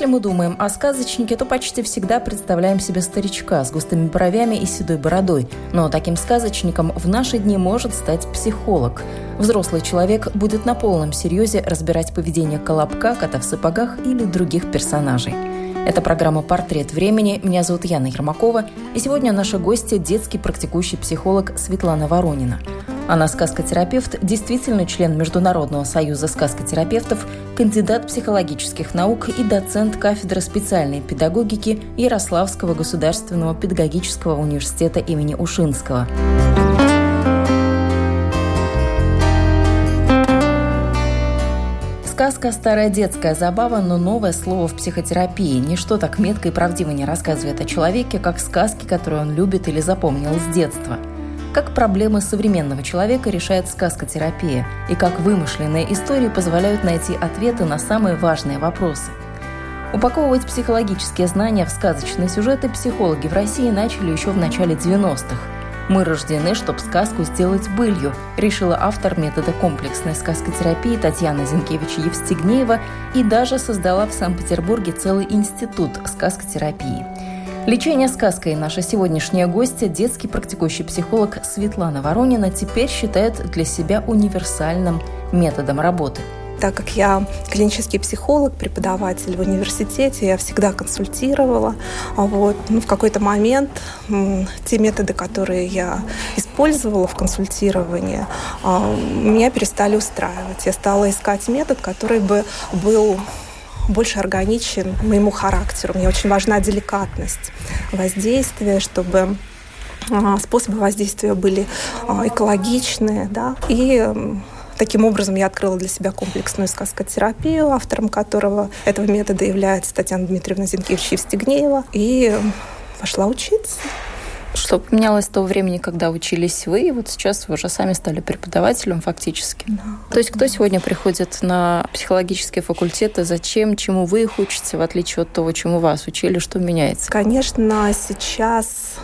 Если мы думаем о сказочнике, то почти всегда представляем себе старичка с густыми бровями и седой бородой. Но таким сказочником в наши дни может стать психолог. Взрослый человек будет на полном серьезе разбирать поведение Колобка, кота в сапогах или других персонажей. Это программа «Портрет времени». Меня зовут Яна Ермакова. И сегодня наша гостья – детский практикующий психолог Светлана Воронина – она сказкотерапевт, действительно член Международного союза сказкотерапевтов, кандидат психологических наук и доцент кафедры специальной педагогики Ярославского государственного педагогического университета имени Ушинского. Сказка – старая детская забава, но новое слово в психотерапии. Ничто так метко и правдиво не рассказывает о человеке, как сказки, которые он любит или запомнил с детства – как проблемы современного человека решает сказкотерапия и как вымышленные истории позволяют найти ответы на самые важные вопросы. Упаковывать психологические знания в сказочные сюжеты психологи в России начали еще в начале 90-х. «Мы рождены, чтобы сказку сделать былью», решила автор метода комплексной сказкотерапии Татьяна Зинкевич-Евстигнеева и даже создала в Санкт-Петербурге целый институт сказкотерапии – Лечение сказкой наша сегодняшняя гостья, детский практикующий психолог Светлана Воронина, теперь считает для себя универсальным методом работы так как я клинический психолог, преподаватель в университете, я всегда консультировала. А вот. Ну, в какой-то момент те методы, которые я использовала в консультировании, а, меня перестали устраивать. Я стала искать метод, который бы был больше органичен моему характеру. Мне очень важна деликатность воздействия, чтобы а, способы воздействия были а, экологичные, да, и Таким образом, я открыла для себя комплексную сказкотерапию, автором которого этого метода является Татьяна Дмитриевна Зинкевич-Евстигнеева, и пошла учиться. Что поменялось с того времени, когда учились вы, и вот сейчас вы уже сами стали преподавателем фактически? Да. То есть кто сегодня приходит на психологические факультеты, зачем, чему вы их учите, в отличие от того, чему вас учили, что меняется? Конечно, сейчас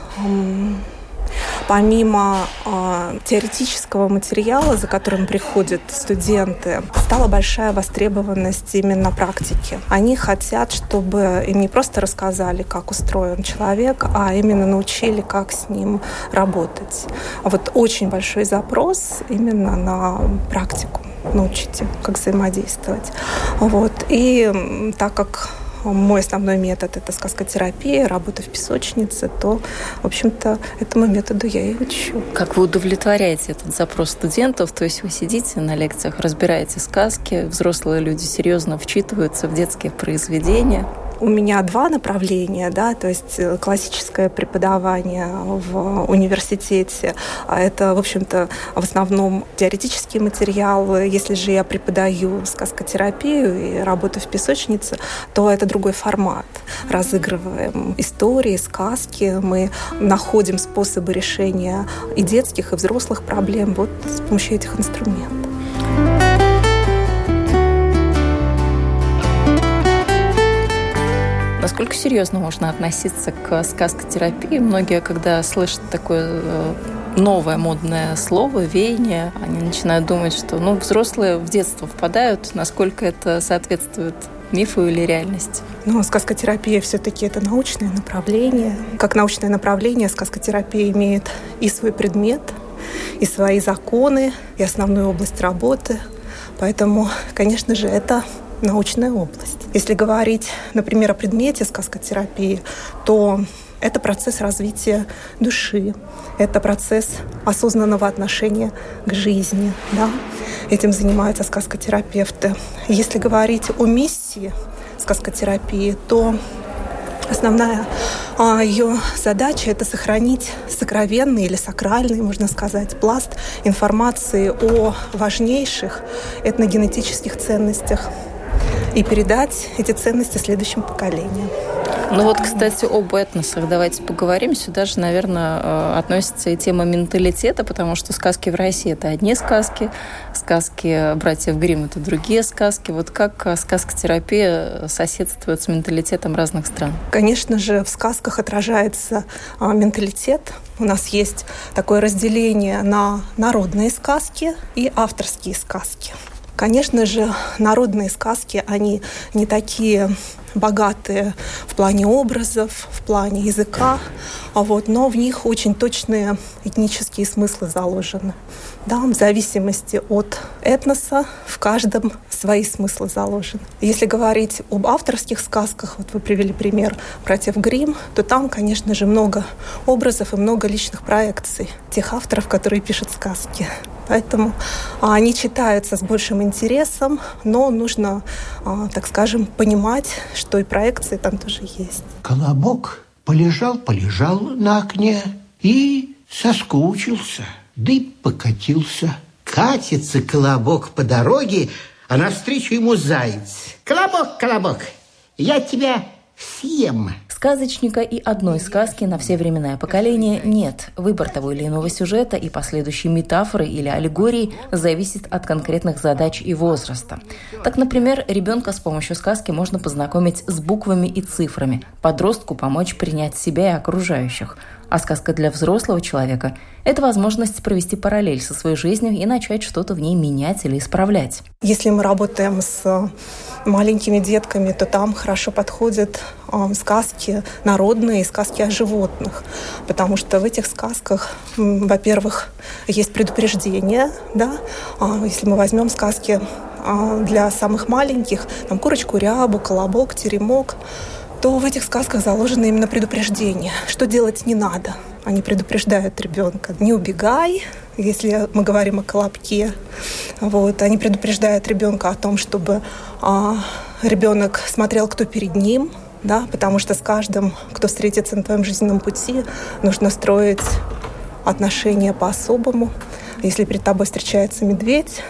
Помимо э, теоретического материала, за которым приходят студенты, стала большая востребованность именно практики. Они хотят, чтобы им не просто рассказали, как устроен человек, а именно научили, как с ним работать. Вот очень большой запрос именно на практику научите, как взаимодействовать. Вот. И так как мой основной метод – это сказкотерапия, работа в песочнице, то, в общем-то, этому методу я и учу. Как вы удовлетворяете этот запрос студентов? То есть вы сидите на лекциях, разбираете сказки, взрослые люди серьезно вчитываются в детские произведения – у меня два направления, да, то есть э, классическое преподавание в университете. А это, в общем-то, в основном теоретические материалы. Если же я преподаю сказкотерапию и работаю в песочнице, то это другой формат. Разыгрываем истории, сказки, мы находим способы решения и детских, и взрослых проблем вот с помощью этих инструментов. Насколько серьезно можно относиться к сказкотерапии? Многие, когда слышат такое э, новое модное слово, веяние, они начинают думать, что ну, взрослые в детство впадают, насколько это соответствует мифу или реальности? Ну, сказкотерапия все-таки это научное направление. Как научное направление сказкотерапия имеет и свой предмет, и свои законы, и основную область работы. Поэтому, конечно же, это научная область. Если говорить, например, о предмете сказкотерапии, то это процесс развития души, это процесс осознанного отношения к жизни. Да? Этим занимаются сказкотерапевты. Если говорить о миссии сказкотерапии, то Основная а, ее задача – это сохранить сокровенный или сакральный, можно сказать, пласт информации о важнейших этногенетических ценностях и передать эти ценности следующим поколениям. Ну вот, кстати, об этносах давайте поговорим. Сюда же, наверное, э, относится и тема менталитета, потому что сказки в России – это одни сказки, сказки братьев Гримм – это другие сказки. Вот как э, сказкотерапия соседствует с менталитетом разных стран? Конечно же, в сказках отражается а, менталитет. У нас есть такое разделение на народные сказки и авторские сказки. Конечно же, народные сказки, они не такие богатые в плане образов, в плане языка, а вот, но в них очень точные этнические смыслы заложены. Да, в зависимости от этноса в каждом свои смыслы заложены. Если говорить об авторских сказках, вот вы привели пример «Братьев Грим, то там, конечно же, много образов и много личных проекций тех авторов, которые пишут сказки. Поэтому а, они читаются с большим интересом, но нужно, а, так скажем, понимать, что и проекции там тоже есть. Колобок полежал-полежал на окне и соскучился, да и покатился. Катится колобок по дороге, а навстречу ему заяц. «Колобок, колобок, я тебя съем!» Сказочника и одной сказки на все времена и поколения нет. Выбор того или иного сюжета и последующей метафоры или аллегории зависит от конкретных задач и возраста. Так, например, ребенка с помощью сказки можно познакомить с буквами и цифрами, подростку помочь принять себя и окружающих. А сказка для взрослого человека – это возможность провести параллель со своей жизнью и начать что-то в ней менять или исправлять. Если мы работаем с маленькими детками, то там хорошо подходят э, сказки народные, сказки о животных, потому что в этих сказках, во-первых, есть предупреждение, да, а если мы возьмем сказки а, для самых маленьких, там курочку рябу, колобок, теремок, то в этих сказках заложено именно предупреждение, что делать не надо. Они предупреждают ребенка, не убегай, если мы говорим о колобке. Вот, они предупреждают ребенка о том, чтобы а, ребенок смотрел, кто перед ним, да, потому что с каждым, кто встретится на твоем жизненном пути, нужно строить отношения по-особому. Если перед тобой встречается медведь,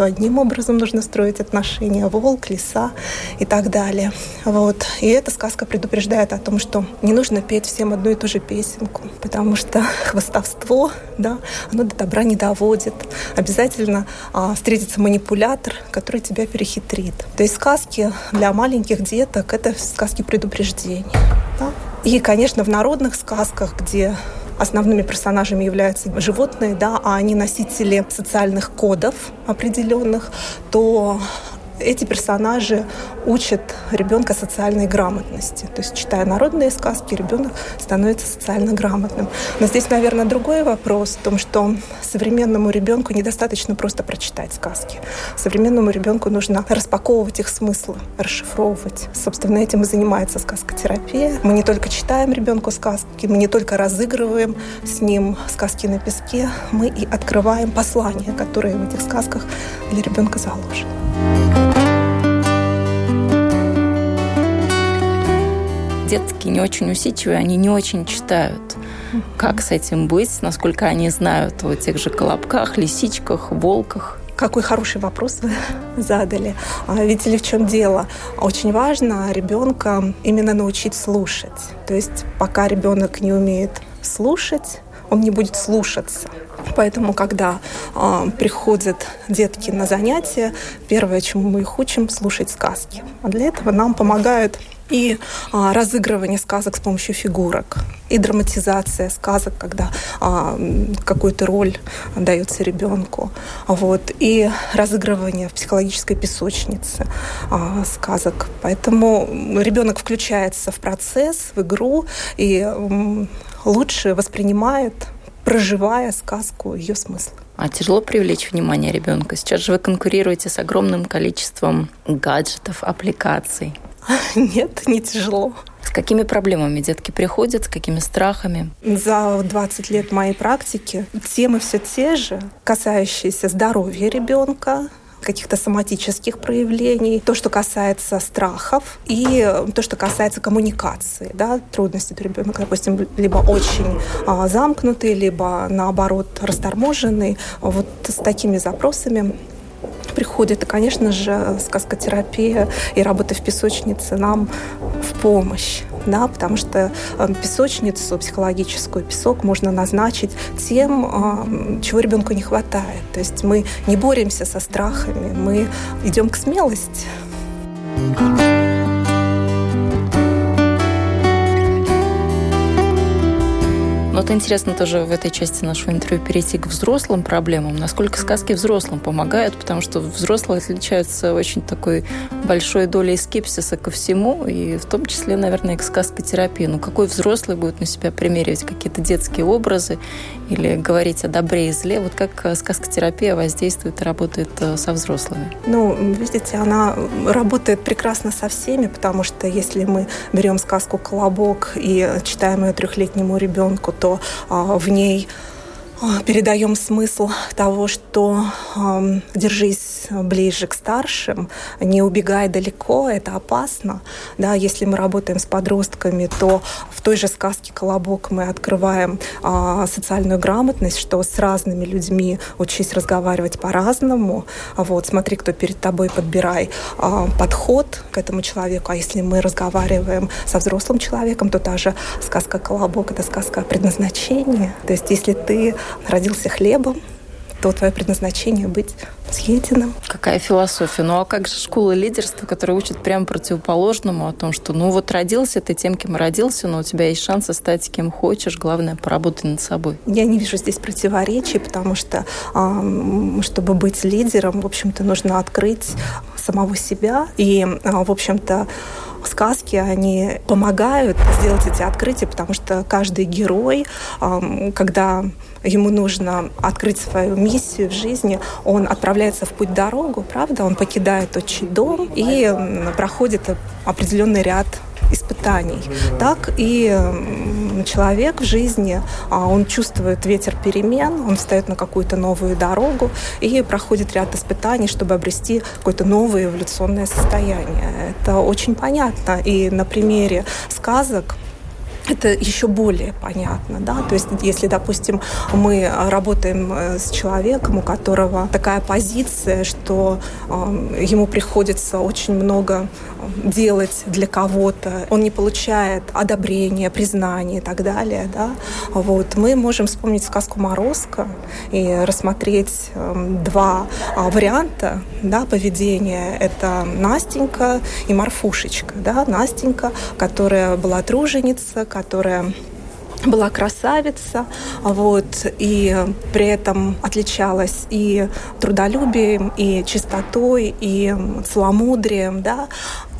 что одним образом нужно строить отношения, волк, лиса и так далее. Вот. И эта сказка предупреждает о том, что не нужно петь всем одну и ту же песенку, потому что хвостовство, да, оно до добра не доводит. Обязательно а, встретится манипулятор, который тебя перехитрит. То есть сказки для маленьких деток — это сказки предупреждения. Да? И, конечно, в народных сказках, где основными персонажами являются животные, да, а они носители социальных кодов определенных, то эти персонажи учат ребенка социальной грамотности. То есть, читая народные сказки, ребенок становится социально грамотным. Но здесь, наверное, другой вопрос в том, что современному ребенку недостаточно просто прочитать сказки. Современному ребенку нужно распаковывать их смыслы, расшифровывать. Собственно, этим и занимается сказкотерапия. Мы не только читаем ребенку сказки, мы не только разыгрываем с ним сказки на песке, мы и открываем послания, которые в этих сказках для ребенка заложены. Детки не очень усидчивые, они не очень читают. Как с этим быть? Насколько они знают о тех же колобках, лисичках, волках? Какой хороший вопрос вы задали. А видите ли, в чем дело? Очень важно ребенка именно научить слушать. То есть пока ребенок не умеет слушать, он не будет слушаться. Поэтому, когда э, приходят детки на занятия, первое, чему мы их учим, слушать сказки. А для этого нам помогают и а, разыгрывание сказок с помощью фигурок, и драматизация сказок, когда а, какую-то роль дается ребенку, вот, и разыгрывание в психологической песочнице а, сказок. Поэтому ребенок включается в процесс, в игру и м, лучше воспринимает проживая сказку, ее смысл. А тяжело привлечь внимание ребенка? Сейчас же вы конкурируете с огромным количеством гаджетов, аппликаций. Нет, не тяжело. С какими проблемами детки приходят, с какими страхами? За 20 лет моей практики темы все те же, касающиеся здоровья ребенка, каких-то соматических проявлений, то, что касается страхов и то, что касается коммуникации, да, трудности ребенка, допустим, либо очень а, замкнутый, либо наоборот расторможенный. Вот с такими запросами приходит. И, конечно же, сказкотерапия и работа в песочнице нам в помощь. да, потому что э, песочницу психологическую, песок можно назначить тем, чего ребенку не хватает. То есть мы не боремся со страхами, мы идем к смелости. Вот интересно тоже в этой части нашего интервью перейти к взрослым проблемам. Насколько сказки взрослым помогают, потому что взрослые отличаются очень такой большой долей скепсиса ко всему, и в том числе, наверное, и к сказкотерапии. Ну, какой взрослый будет на себя примеривать какие-то детские образы или говорить о добре и зле? Вот как э, сказкотерапия воздействует и работает э, со взрослыми? Ну, видите, она работает прекрасно со всеми, потому что если мы берем сказку «Колобок» и читаем ее трехлетнему ребенку, то а, в ней а, передаем смысл того, что держись ближе к старшим, не убегай далеко, это опасно. Да, если мы работаем с подростками, то в той же сказке «Колобок» мы открываем э, социальную грамотность, что с разными людьми учись разговаривать по-разному. Вот, смотри, кто перед тобой, подбирай э, подход к этому человеку. А если мы разговариваем со взрослым человеком, то та же сказка «Колобок» — это сказка о предназначении. То есть если ты родился хлебом, то твое предназначение быть съеденным. Какая философия? Ну а как же школа лидерства, которая учит прямо противоположному о том, что ну вот родился ты тем, кем родился, но у тебя есть шансы стать кем хочешь, главное поработать над собой. Я не вижу здесь противоречий, потому что чтобы быть лидером, в общем-то, нужно открыть самого себя и, а, в общем-то, сказки, они помогают сделать эти открытия, потому что каждый герой, когда ему нужно открыть свою миссию в жизни, он отправляется в путь-дорогу, правда, он покидает отчий дом и проходит определенный ряд испытаний. Так и человек в жизни, а, он чувствует ветер перемен, он встает на какую-то новую дорогу и проходит ряд испытаний, чтобы обрести какое-то новое эволюционное состояние. Это очень понятно. И на примере сказок это еще более понятно, да, то есть если, допустим, мы работаем э, с человеком, у которого такая позиция, что э, ему приходится очень много делать для кого-то, он не получает одобрения, признания и так далее, да, вот, мы можем вспомнить сказку «Морозко» и рассмотреть э, два э, варианта, да, поведения. Это Настенька и Марфушечка, да, Настенька, которая была труженица, которая была красавица, вот, и при этом отличалась и трудолюбием, и чистотой, и целомудрием, да,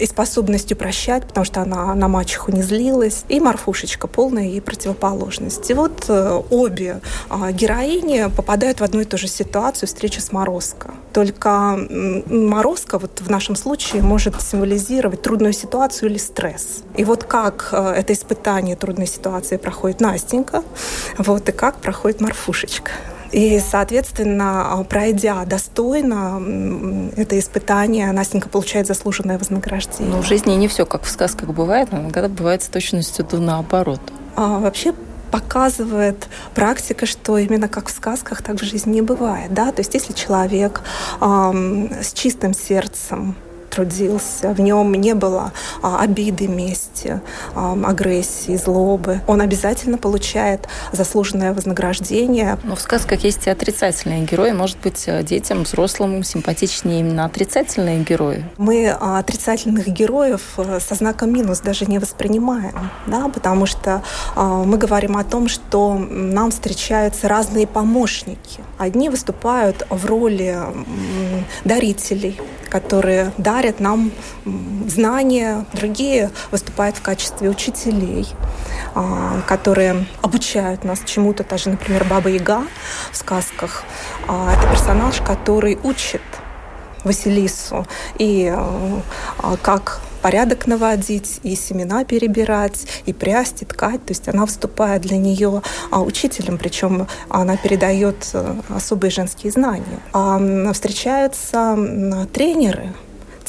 и способностью прощать, потому что она на мачеху не злилась, и Марфушечка, полная ей противоположность. И вот э, обе а, героини попадают в одну и ту же ситуацию встречи с Морозко. Только Морозко вот в нашем случае может символизировать трудную ситуацию или стресс. И вот как э, это испытание трудной ситуации проходит Настенька, вот и как проходит Марфушечка. И, соответственно, пройдя достойно это испытание, Настенька получает заслуженное вознаграждение. Но в жизни не все как в сказках бывает, но иногда бывает с точностью до наоборот. А, вообще показывает практика, что именно как в сказках, так в жизни не бывает. Да? То есть если человек эм, с чистым сердцем трудился, в нем не было а, обиды, мести, а, агрессии, злобы. Он обязательно получает заслуженное вознаграждение. Но в сказках есть и отрицательные герои. Может быть, э, детям, взрослым симпатичнее именно отрицательные герои? Мы а, отрицательных героев э, со знаком минус даже не воспринимаем, да, потому что а, мы говорим о том, что нам встречаются разные помощники. Одни выступают в роли дарителей, которые дарят нам знания, другие выступают в качестве учителей, а, которые обучают нас чему-то. Даже, например, Баба Яга в сказках а, – это персонаж, который учит Василису и а, как порядок наводить, и семена перебирать, и прясть, и ткать. То есть она выступает для нее а, учителем, причем она передает э, особые женские знания. А встречаются тренеры,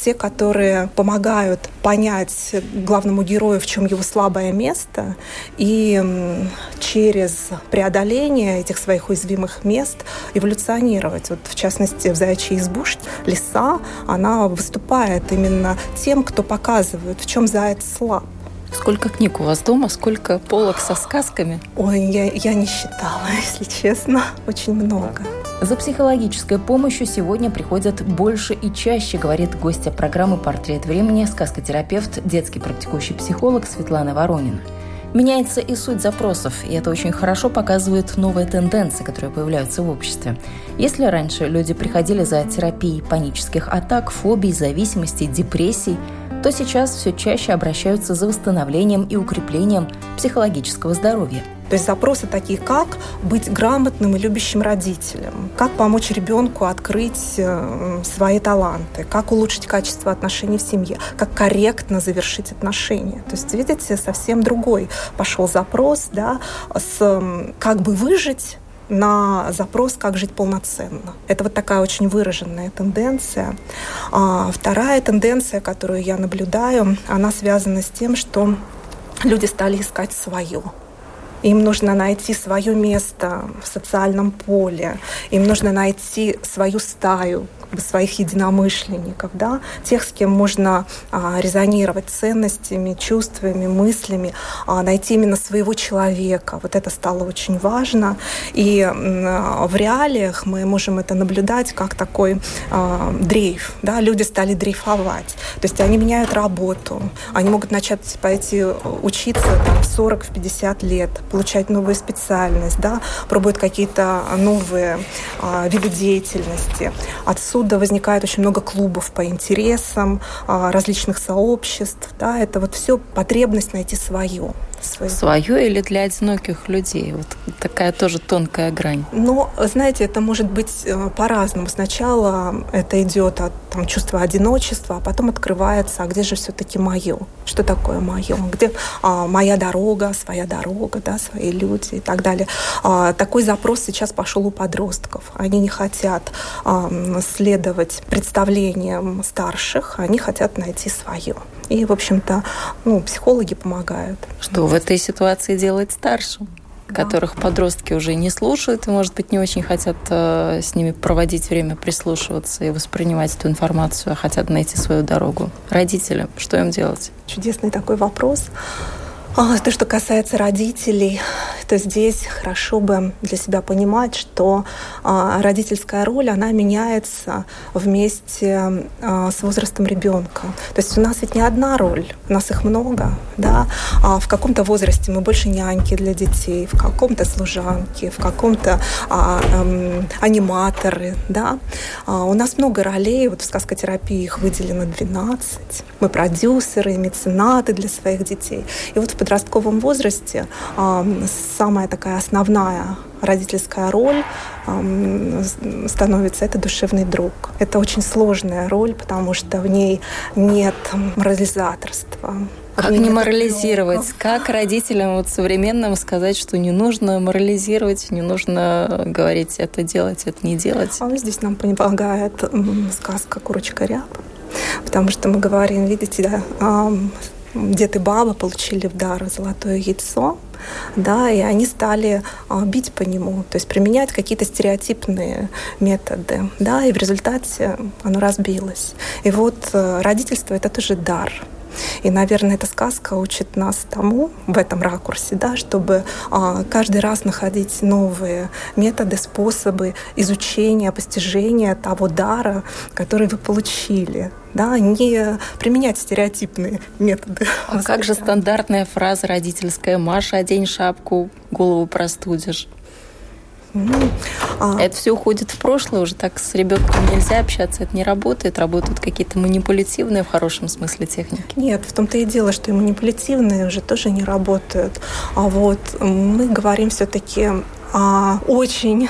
те, которые помогают понять главному герою, в чем его слабое место, и через преодоление этих своих уязвимых мест эволюционировать. Вот, в частности, в «Заячьей избушке» лиса, она выступает именно тем, кто показывает, в чем заяц слаб. Сколько книг у вас дома? Сколько полок со сказками? Ой, я, я не считала, если честно. Очень много. За психологической помощью сегодня приходят больше и чаще, говорит гостья программы «Портрет времени» сказкотерапевт, детский практикующий психолог Светлана Воронина. Меняется и суть запросов, и это очень хорошо показывает новые тенденции, которые появляются в обществе. Если раньше люди приходили за терапией панических атак, фобий, зависимостей, депрессий, то сейчас все чаще обращаются за восстановлением и укреплением психологического здоровья. То есть запросы такие, как быть грамотным и любящим родителем, как помочь ребенку открыть э, свои таланты, как улучшить качество отношений в семье, как корректно завершить отношения. То есть, видите, совсем другой пошел запрос, да, с как бы выжить на запрос, как жить полноценно. Это вот такая очень выраженная тенденция. А вторая тенденция, которую я наблюдаю, она связана с тем, что люди стали искать свое. Им нужно найти свое место в социальном поле, им нужно найти свою стаю, своих единомышленников, да, тех, с кем можно а, резонировать ценностями, чувствами, мыслями, а, найти именно своего человека. Вот это стало очень важно. И а, в реалиях мы можем это наблюдать как такой дрейф. Да? Люди стали дрейфовать. То есть они меняют работу, они могут начать пойти учиться там, в 40-50 лет, получать новую специальность, да? пробуют какие-то новые виды деятельности. Отсюда оттуда возникает очень много клубов по интересам, а, различных сообществ. Да, это вот все потребность найти свое свое. Свое или для одиноких людей? Вот такая тоже тонкая грань. Но, знаете, это может быть э, по-разному. Сначала это идет от там, чувства одиночества, а потом открывается, а где же все-таки мое? Что такое мое? Где а, моя дорога, своя дорога, да, свои люди и так далее. А, такой запрос сейчас пошел у подростков. Они не хотят а, следовать представлениям старших, они хотят найти свое. И, в общем-то, ну, психологи помогают. Что в этой ситуации делать старшим? Которых подростки уже не слушают и, может быть, не очень хотят э, с ними проводить время, прислушиваться и воспринимать эту информацию, а хотят найти свою дорогу. Родители, что им делать? Чудесный такой вопрос. А, то, что касается родителей, то здесь хорошо бы для себя понимать, что а, родительская роль, она меняется вместе а, с возрастом ребенка. То есть у нас ведь не одна роль, у нас их много. Да? А в каком-то возрасте мы больше няньки для детей, в каком-то служанки, в каком-то а, эм, аниматоры. Да? А, у нас много ролей, вот в сказкотерапии их выделено 12. Мы продюсеры, меценаты для своих детей. И вот в подростковом возрасте самая такая основная родительская роль становится это душевный друг. Это очень сложная роль, потому что в ней нет морализаторства. Как не морализировать? Как родителям вот современным сказать, что не нужно морализировать, не нужно говорить это делать, это не делать? А здесь нам помогает сказка «Курочка ряб», потому что мы говорим, видите, да, дед и баба получили в дар золотое яйцо, да, и они стали а, бить по нему, то есть применять какие-то стереотипные методы, да, и в результате оно разбилось. И вот э, родительство — это тоже дар, и, наверное, эта сказка учит нас тому, в этом ракурсе, да, чтобы а, каждый раз находить новые методы, способы изучения, постижения того дара, который вы получили. Да, не применять стереотипные методы. А как же стандартная фраза родительская «Маша, одень шапку, голову простудишь»? А... Это все уходит в прошлое, уже так с ребенком нельзя общаться, это не работает, работают какие-то манипулятивные в хорошем смысле техники. Нет, в том-то и дело, что и манипулятивные уже тоже не работают. А вот мы говорим все-таки о очень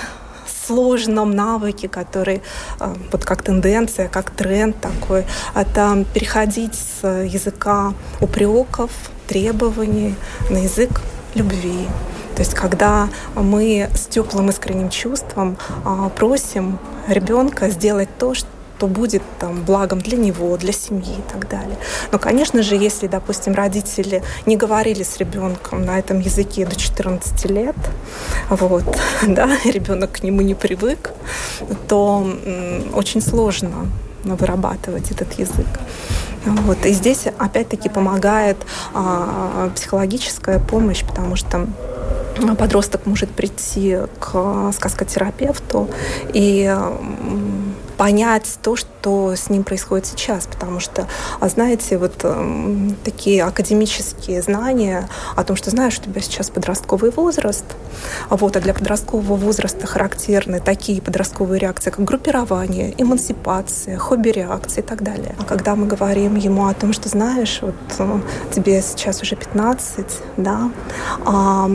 сложном навыке, который а, вот как тенденция, как тренд такой, это переходить с языка упреков, требований на язык любви. То есть когда мы с теплым искренним чувством а, просим ребенка сделать то, что что будет там, благом для него, для семьи и так далее. Но, конечно же, если, допустим, родители не говорили с ребенком на этом языке до 14 лет, вот, да, ребенок к нему не привык, то очень сложно вырабатывать этот язык. Вот. И здесь опять-таки помогает а, психологическая помощь, потому что подросток может прийти к сказкотерапевту и понять то, что с ним происходит сейчас, потому что, а знаете, вот э, такие академические знания о том, что знаешь, у тебя сейчас подростковый возраст, а вот, а для подросткового возраста характерны такие подростковые реакции, как группирование, эмансипация, хобби-реакции и так далее. А когда мы говорим ему о том, что знаешь, вот э, тебе сейчас уже 15, да, а,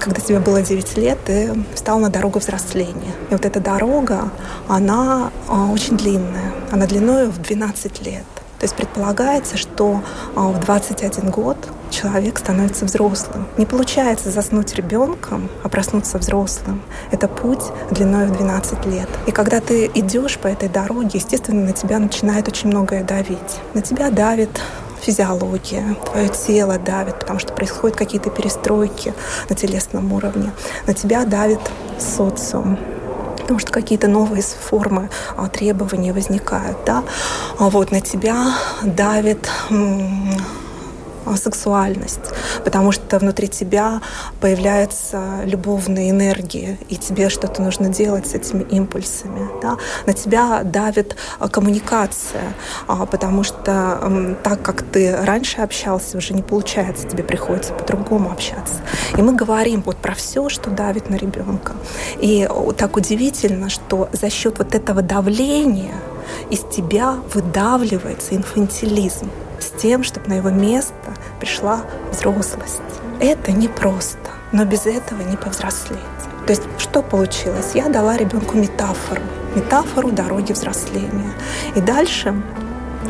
когда тебе было 9 лет, ты встал на дорогу взросления. И вот эта дорога, она а, очень длинная. Она длиной в 12 лет. То есть предполагается, что а, в 21 год человек становится взрослым. Не получается заснуть ребенком, а проснуться взрослым. Это путь длиной в 12 лет. И когда ты идешь по этой дороге, естественно, на тебя начинает очень многое давить. На тебя давит физиология, твое тело давит, потому что происходят какие-то перестройки на телесном уровне. На тебя давит социум, потому что какие-то новые формы а, требований возникают, да, а вот на тебя давит сексуальность, потому что внутри тебя появляется любовная энергия, и тебе что-то нужно делать с этими импульсами. Да? На тебя давит а, коммуникация, а, потому что так как ты раньше общался, уже не получается, тебе приходится по-другому общаться. И мы говорим вот про все, что давит на ребенка. И так удивительно, что за счет вот этого давления из тебя выдавливается инфантилизм с тем, чтобы на его место пришла взрослость. Это непросто, но без этого не повзрослеть. То есть что получилось? Я дала ребенку метафору, метафору дороги взросления. И дальше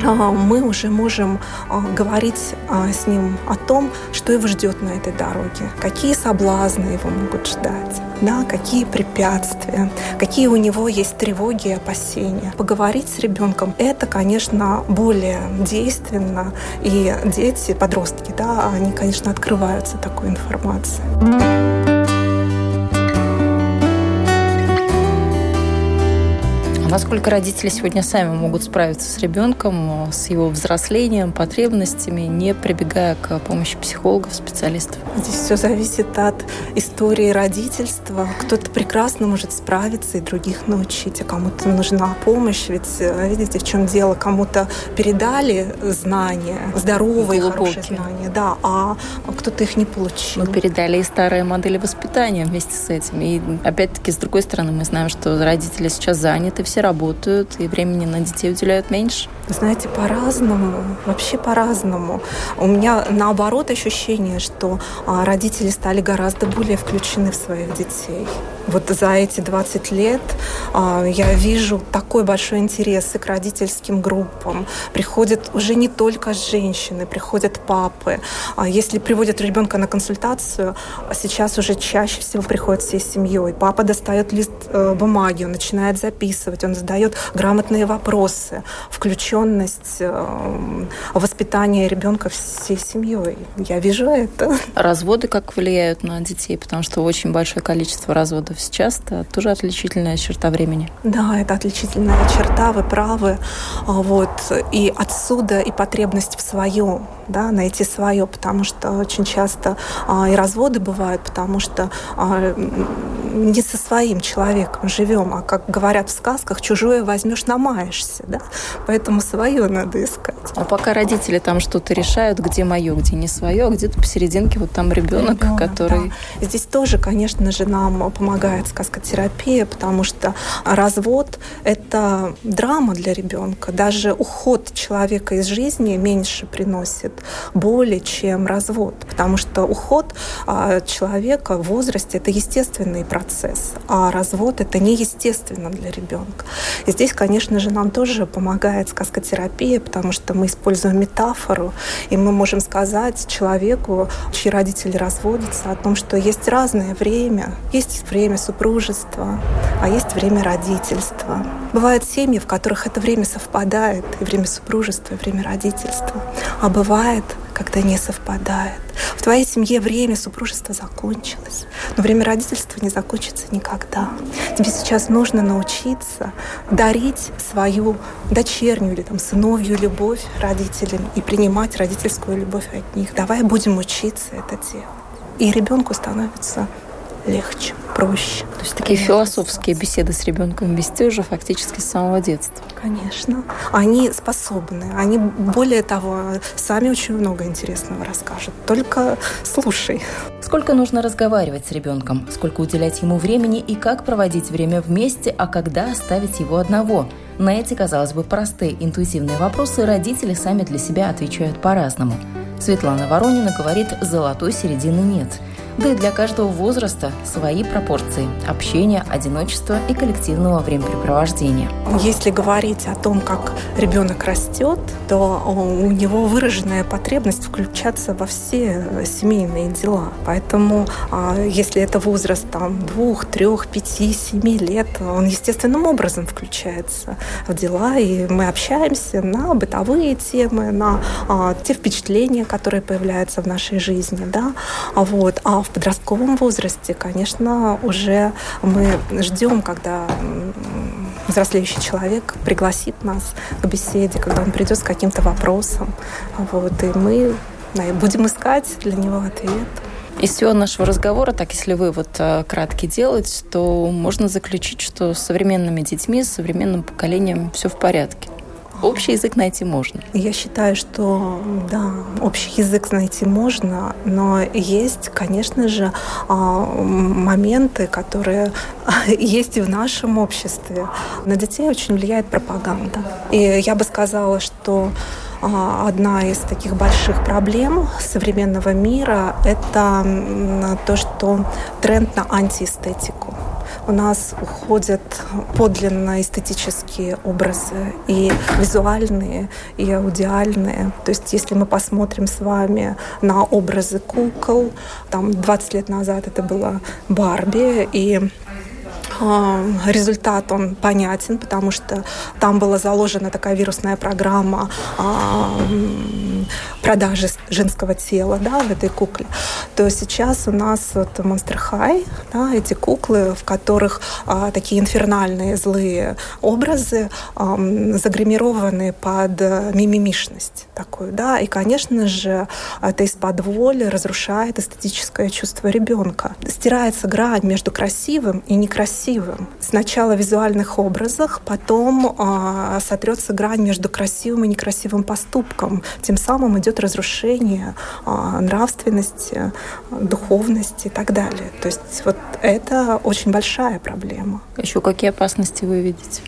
мы уже можем а, говорить а, с ним о том, что его ждет на этой дороге, какие соблазны его могут ждать, да, какие препятствия, какие у него есть тревоги и опасения. Поговорить с ребенком – это, конечно, более действенно, и дети, подростки, да, они, конечно, открываются такой информацией. Насколько родители сегодня сами могут справиться с ребенком, с его взрослением, потребностями, не прибегая к помощи психологов, специалистов? Здесь все зависит от истории родительства. Кто-то прекрасно может справиться и других научить, а кому-то нужна помощь. Ведь э, видите, в чем дело? Кому-то передали знания, здоровые, Глубокие. хорошие знания, да, а кто-то их не получил. Мы передали и старые модели воспитания вместе с этим. И опять-таки, с другой стороны, мы знаем, что родители сейчас заняты, все работают и времени на детей уделяют меньше? Знаете, по-разному, вообще по-разному. У меня наоборот ощущение, что а, родители стали гораздо более включены в своих детей. Вот за эти 20 лет а, я вижу такой большой интерес и к родительским группам. Приходят уже не только женщины, приходят папы. А если приводят ребенка на консультацию, сейчас уже чаще всего приходят всей семьей. Папа достает лист э, бумаги, он начинает записывать, он задает грамотные вопросы, включенность э, воспитания ребенка всей семьей. Я вижу это. Разводы как влияют на детей? Потому что очень большое количество разводов разводов сейчас это тоже отличительная черта времени. Да, это отличительная черта, вы правы. А, вот. И отсюда и потребность в своем, да, найти свое, потому что очень часто а, и разводы бывают, потому что а, не со своим человеком живем, а, как говорят в сказках, чужое возьмешь, намаешься. Да? Поэтому свое надо искать. А пока родители там что-то решают, где мое, где не свое, где-то посерединке вот там ребенок, ребенок который... Да. Здесь тоже, конечно же, нам помогает помогает сказкотерапия, потому что развод – это драма для ребенка. Даже уход человека из жизни меньше приносит боли, чем развод, потому что уход а, человека в возрасте – это естественный процесс, а развод – это неестественно для ребенка. И здесь, конечно же, нам тоже помогает сказкотерапия, потому что мы используем метафору, и мы можем сказать человеку, чьи родители разводятся, о том, что есть разное время, есть время супружества, а есть время родительства. Бывают семьи, в которых это время совпадает, и время супружества, и время родительства. А бывает, когда не совпадает. В твоей семье время супружества закончилось, но время родительства не закончится никогда. Тебе сейчас нужно научиться дарить свою дочернюю или там, сыновью любовь родителям и принимать родительскую любовь от них. Давай будем учиться это делать. И ребенку становится легче, проще. То есть такие философские беседы с ребенком вести уже фактически с самого детства. Конечно. Они способны. Они, более того, сами очень много интересного расскажут. Только слушай. Сколько нужно разговаривать с ребенком, сколько уделять ему времени и как проводить время вместе, а когда оставить его одного – на эти, казалось бы, простые интуитивные вопросы родители сами для себя отвечают по-разному. Светлана Воронина говорит, золотой середины нет – да и для каждого возраста свои пропорции – общения, одиночества и коллективного времяпрепровождения. Если говорить о том, как ребенок растет, то у него выраженная потребность включаться во все семейные дела. Поэтому, а, если это возраст там, двух, трех, пяти, семи лет, он естественным образом включается в дела, и мы общаемся на бытовые темы, на а, те впечатления, которые появляются в нашей жизни. Да? Вот. А в подростковом возрасте, конечно, уже мы ждем, когда взрослеющий человек пригласит нас к беседе, когда он придет с каким-то вопросом. Вот, и мы будем искать для него ответ. Из всего нашего разговора, так если вы вот э, краткий делать, то можно заключить, что с современными детьми, с современным поколением все в порядке. Общий язык найти можно. Я считаю, что да, общий язык найти можно, но есть, конечно же, а, моменты, которые есть и в нашем обществе. На детей очень влияет пропаганда. И я бы сказала, что а, одна из таких больших проблем современного мира – это то, что тренд на антиэстетику у нас уходят подлинно эстетические образы, и визуальные, и аудиальные. То есть если мы посмотрим с вами на образы кукол, там 20 лет назад это было Барби, и результат он понятен, потому что там была заложена такая вирусная программа а, продажи женского тела да, в этой кукле, то сейчас у нас вот Monster High, да, эти куклы, в которых а, такие инфернальные злые образы а, загримированы под мимимишность такую, да, и, конечно же, это из-под воли разрушает эстетическое чувство ребенка. Стирается грань между красивым и некрасивым. Сначала в визуальных образах, потом а, сотрется грань между красивым и некрасивым поступком. Тем самым идет разрушение а, нравственности, духовности и так далее. То есть вот это очень большая проблема. Еще какие опасности вы видите?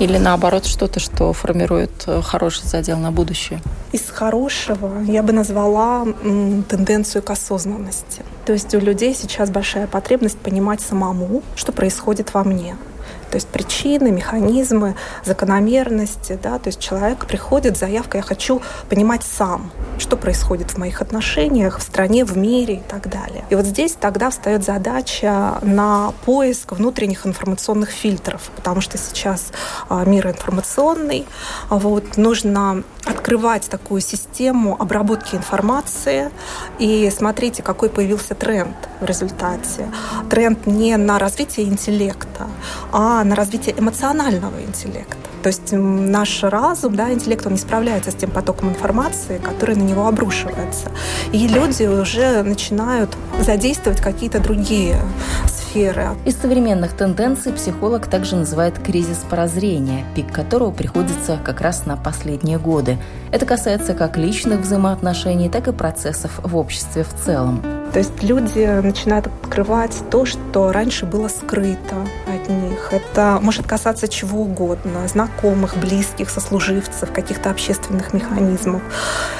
Или наоборот что-то, что формирует э, хороший задел на будущее? Из хорошего я бы назвала тенденцию к осознанности. То есть у людей сейчас большая потребность понимать самому, что происходит во мне. То есть причины, механизмы, закономерности. Да? То есть человек приходит с заявкой «я хочу понимать сам, что происходит в моих отношениях, в стране, в мире и так далее». И вот здесь тогда встает задача на поиск внутренних информационных фильтров, потому что сейчас а, мир информационный. Вот, нужно открывать такую систему обработки информации и смотрите, какой появился тренд в результате. Тренд не на развитие интеллекта, а на развитие эмоционального интеллекта. То есть наш разум, да, интеллект, он не справляется с тем потоком информации, который на него обрушивается. И люди уже начинают задействовать какие-то другие сферы. Из современных тенденций психолог также называет кризис прозрения, пик которого приходится как раз на последние годы. Это касается как личных взаимоотношений, так и процессов в обществе в целом. То есть люди начинают открывать то, что раньше было скрыто от них. Это может касаться чего угодно, знакомых, близких, сослуживцев, каких-то общественных механизмов.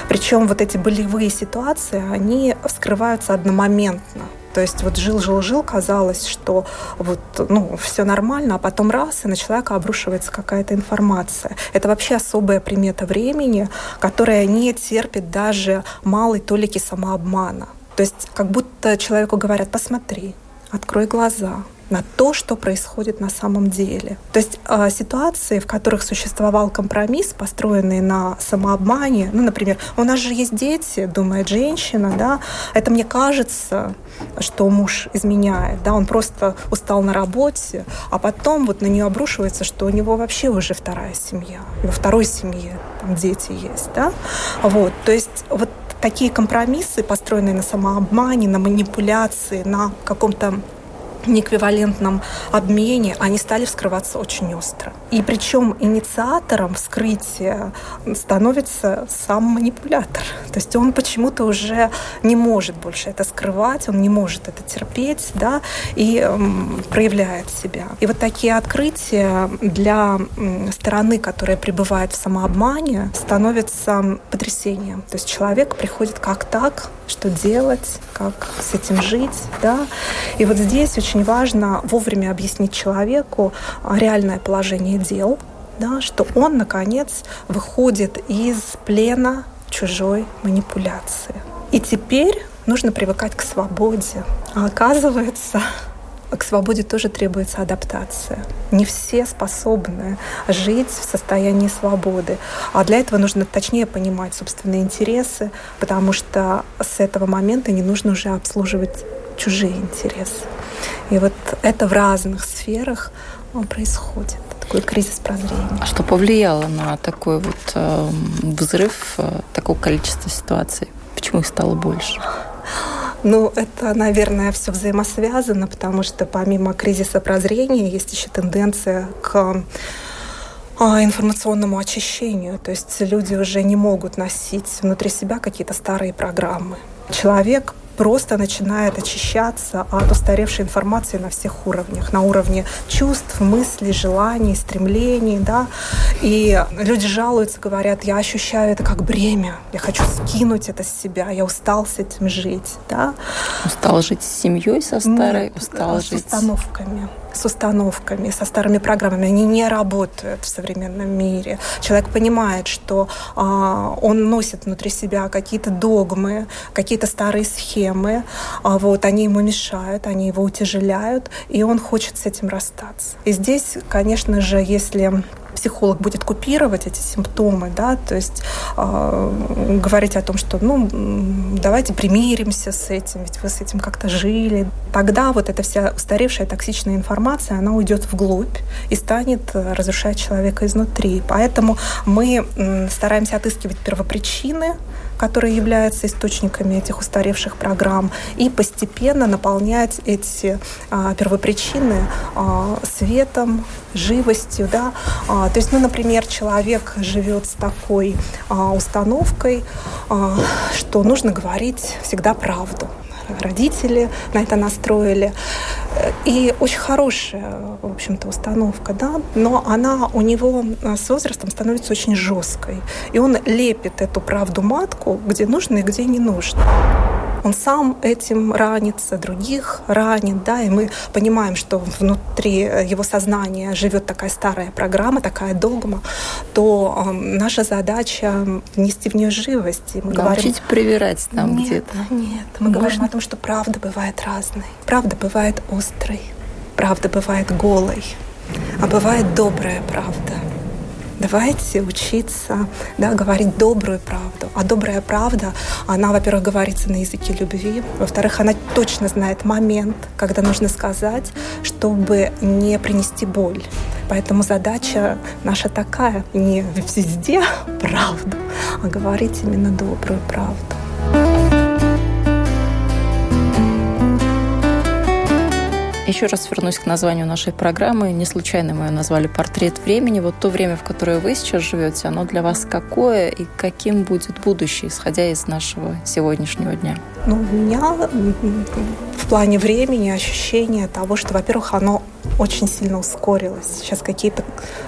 Причем вот эти болевые ситуации, они вскрываются одномоментно. То есть вот жил-жил-жил, казалось, что вот, ну, все нормально, а потом раз, и на человека обрушивается какая-то информация. Это вообще особая примета времени, которая не терпит даже малой толики самообмана. То есть как будто человеку говорят, посмотри, открой глаза на то, что происходит на самом деле. То есть э, ситуации, в которых существовал компромисс, построенный на самообмане, ну, например, у нас же есть дети, думает женщина, да, это мне кажется, что муж изменяет, да, он просто устал на работе, а потом вот на нее обрушивается, что у него вообще уже вторая семья, во второй семье там дети есть, да, вот, то есть вот такие компромиссы, построенные на самообмане, на манипуляции, на каком-то неэквивалентном обмене, они стали вскрываться очень остро. И причем инициатором вскрытия становится сам манипулятор. То есть он почему-то уже не может больше это скрывать, он не может это терпеть, да, и эм, проявляет себя. И вот такие открытия для стороны, которая пребывает в самообмане, становятся потрясением. То есть человек приходит как так, что делать, как с этим жить, да. И вот здесь очень важно вовремя объяснить человеку а, реальное положение дел, да, что он, наконец, выходит из плена чужой манипуляции. И теперь нужно привыкать к свободе. А оказывается, к свободе тоже требуется адаптация. Не все способны жить в состоянии свободы. А для этого нужно точнее понимать собственные интересы, потому что с этого момента не нужно уже обслуживать чужие интересы. И вот это в разных сферах происходит такой кризис прозрения. А что повлияло на такой вот э, взрыв э, такого количества ситуаций? Почему их стало больше? Ну, это, наверное, все взаимосвязано, потому что помимо кризиса прозрения есть еще тенденция к а, информационному очищению. То есть люди уже не могут носить внутри себя какие-то старые программы. Человек просто начинает очищаться от устаревшей информации на всех уровнях. На уровне чувств, мыслей, желаний, стремлений. Да? И люди жалуются, говорят, я ощущаю это как бремя. Я хочу скинуть это с себя. Я устал с этим жить. Да? Устал жить с семьей со старой? Нет, устал с жить установками с установками, со старыми программами, они не работают в современном мире. Человек понимает, что а, он носит внутри себя какие-то догмы, какие-то старые схемы, а, вот, они ему мешают, они его утяжеляют, и он хочет с этим расстаться. И здесь, конечно же, если психолог будет купировать эти симптомы, да, то есть э, говорить о том, что, ну, давайте примиримся с этим, ведь вы с этим как-то жили. Тогда вот эта вся устаревшая токсичная информация, она уйдет вглубь и станет э, разрушать человека изнутри. Поэтому мы стараемся отыскивать первопричины, которые являются источниками этих устаревших программ, и постепенно наполнять эти а, первопричины а, светом, живостью. Да? А, то есть, ну, например, человек живет с такой установкой, что нужно говорить всегда правду родители на это настроили. И очень хорошая, в общем-то, установка, да, но она у него а, с возрастом становится очень жесткой. И он лепит эту правду матку, где нужно и где не нужно он сам этим ранится, других ранит, да, и мы понимаем, что внутри его сознания живет такая старая программа, такая догма, то э, наша задача внести в нее живость. И мы Научить говорим, привирать там нет, где-то. Нет, мы Можно? говорим о том, что правда бывает разной. Правда бывает острой, правда бывает голой, а бывает добрая правда – Давайте учиться да, говорить добрую правду. А добрая правда, она, во-первых, говорится на языке любви, во-вторых, она точно знает момент, когда нужно сказать, чтобы не принести боль. Поэтому задача наша такая, не везде правду, а говорить именно добрую правду. Еще раз вернусь к названию нашей программы. Не случайно мы ее назвали «Портрет времени». Вот то время, в которое вы сейчас живете, оно для вас какое и каким будет будущее, исходя из нашего сегодняшнего дня? Ну, у меня в плане времени ощущение того, что, во-первых, оно очень сильно ускорилось. Сейчас какие-то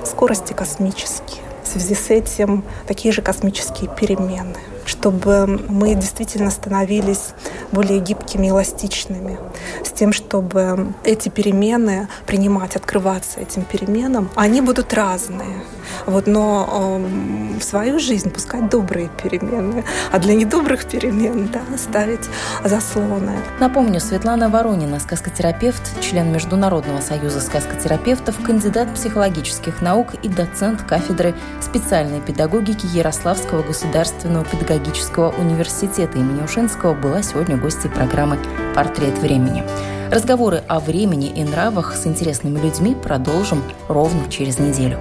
скорости космические. В связи с этим такие же космические перемены чтобы мы действительно становились более гибкими, эластичными, с тем, чтобы эти перемены принимать, открываться этим переменам. Они будут разные. Вот, но э, в свою жизнь пускать добрые перемены, а для недобрых перемен да, ставить заслоны. Напомню, Светлана Воронина, сказкотерапевт, член Международного союза сказкотерапевтов, кандидат психологических наук и доцент кафедры специальной педагогики Ярославского государственного педагогического университета имени Ушинского, была сегодня гостьей программы «Портрет времени». Разговоры о времени и нравах с интересными людьми продолжим ровно через неделю.